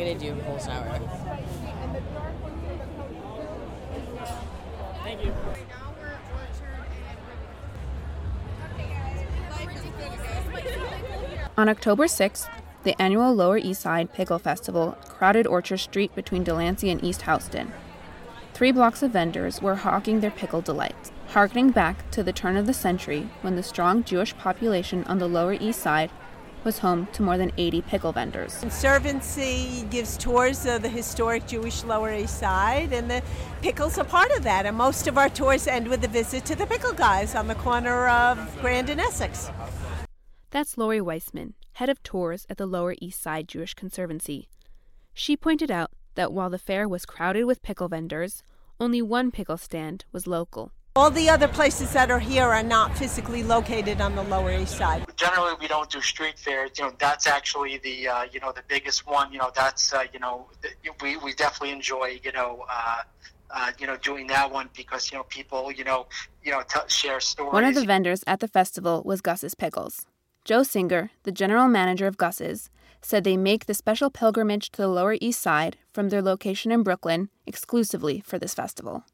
going to do in Cold Sour. Thank you. On October 6th, the annual Lower East Side Pickle Festival crowded Orchard Street between Delancey and East Houston. Three blocks of vendors were hawking their pickle delights, harkening back to the turn of the century when the strong Jewish population on the Lower East Side was home to more than 80 pickle vendors. Conservancy gives tours of the historic Jewish Lower East Side, and the pickles are part of that. And most of our tours end with a visit to the Pickle Guys on the corner of Grand and Essex. That's Lori Weissman, head of tours at the Lower East Side Jewish Conservancy. She pointed out that while the fair was crowded with pickle vendors, only one pickle stand was local. All the other places that are here are not physically located on the Lower East Side. Generally, we don't do street fairs. You know, that's actually the uh, you know the biggest one. You know, that's uh, you know we we definitely enjoy you know. Uh, uh, you know, doing that one because you know people, you know, you know, t- share stories. One of the vendors at the festival was Gus's Pickles. Joe Singer, the general manager of Gus's, said they make the special pilgrimage to the Lower East Side from their location in Brooklyn exclusively for this festival.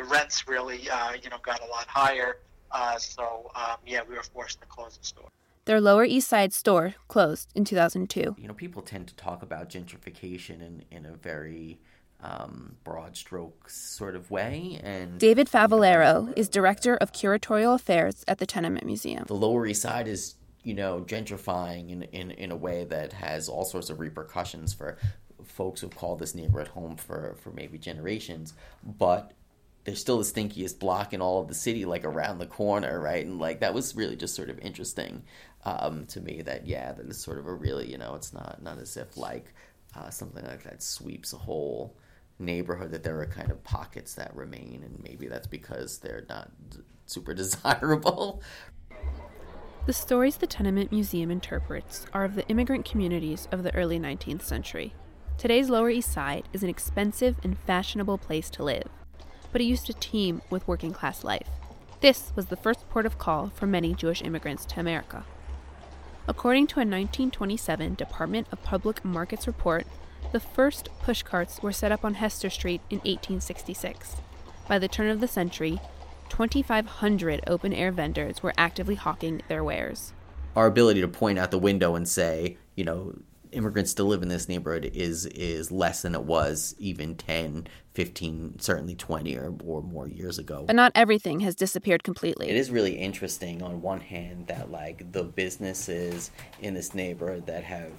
The rents really, uh, you know, got a lot higher, uh, so um, yeah, we were forced to close the store. Their Lower East Side store closed in 2002. You know, people tend to talk about gentrification in, in a very um, broad strokes sort of way. And David Favaloro is director of curatorial affairs at the Tenement Museum. The Lower East Side is, you know, gentrifying in, in, in a way that has all sorts of repercussions for folks who've called this neighborhood home for, for maybe generations. But there's still the stinkiest block in all of the city, like around the corner, right? And like that was really just sort of interesting um, to me. That yeah, that is sort of a really, you know, it's not not as if like uh, something like that sweeps a whole neighborhood. That there are kind of pockets that remain, and maybe that's because they're not super desirable. The stories the Tenement Museum interprets are of the immigrant communities of the early 19th century. Today's Lower East Side is an expensive and fashionable place to live but it used to teem with working class life. This was the first port of call for many Jewish immigrants to America. According to a 1927 Department of Public Markets report, the first pushcarts were set up on Hester Street in 1866. By the turn of the century, 2,500 open air vendors were actively hawking their wares. Our ability to point out the window and say, you know, immigrants to live in this neighborhood is is less than it was even 10 15 certainly 20 or, or more years ago. But not everything has disappeared completely. It is really interesting on one hand that like the businesses in this neighborhood that have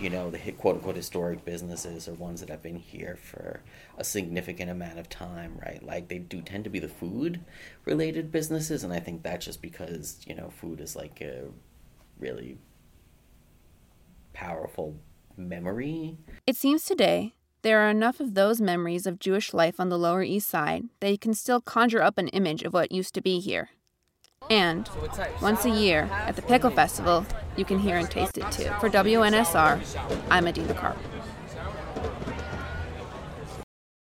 you know the quote unquote historic businesses are ones that have been here for a significant amount of time right? Like they do tend to be the food related businesses and i think that's just because you know food is like a really powerful memory. It seems today there are enough of those memories of Jewish life on the Lower East Side that you can still conjure up an image of what used to be here. And once a year at the Pickle Festival, you can hear and taste it too. For WNSR, I'm Adina Carp.